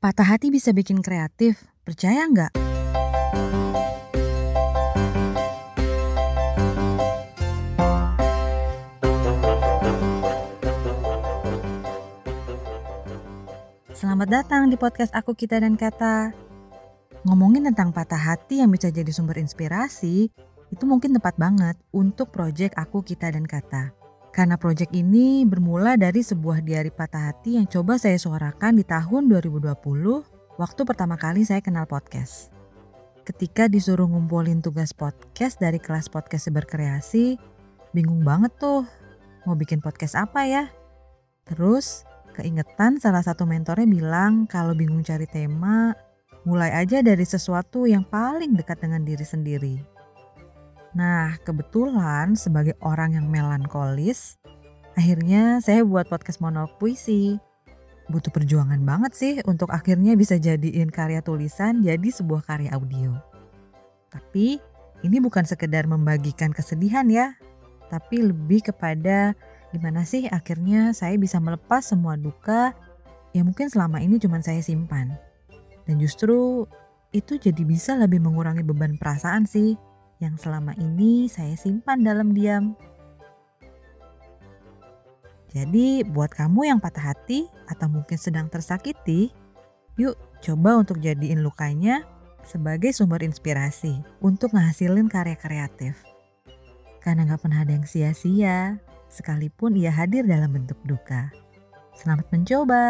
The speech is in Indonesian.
Patah hati bisa bikin kreatif, percaya nggak? Selamat datang di podcast Aku Kita dan Kata. Ngomongin tentang patah hati yang bisa jadi sumber inspirasi, itu mungkin tepat banget untuk proyek Aku Kita dan Kata. Karena proyek ini bermula dari sebuah diari patah hati yang coba saya suarakan di tahun 2020 waktu pertama kali saya kenal podcast. Ketika disuruh ngumpulin tugas podcast dari kelas podcast berkreasi, bingung banget tuh mau bikin podcast apa ya. Terus keingetan salah satu mentornya bilang kalau bingung cari tema, mulai aja dari sesuatu yang paling dekat dengan diri sendiri. Nah, kebetulan sebagai orang yang melankolis, akhirnya saya buat podcast monolog puisi. Butuh perjuangan banget sih untuk akhirnya bisa jadiin karya tulisan jadi sebuah karya audio. Tapi ini bukan sekedar membagikan kesedihan ya, tapi lebih kepada gimana sih akhirnya saya bisa melepas semua duka yang mungkin selama ini cuma saya simpan. Dan justru itu jadi bisa lebih mengurangi beban perasaan sih yang selama ini saya simpan dalam diam. Jadi buat kamu yang patah hati atau mungkin sedang tersakiti, yuk coba untuk jadiin lukanya sebagai sumber inspirasi untuk ngehasilin karya kreatif. Karena gak pernah ada yang sia-sia, sekalipun ia hadir dalam bentuk duka. Selamat mencoba!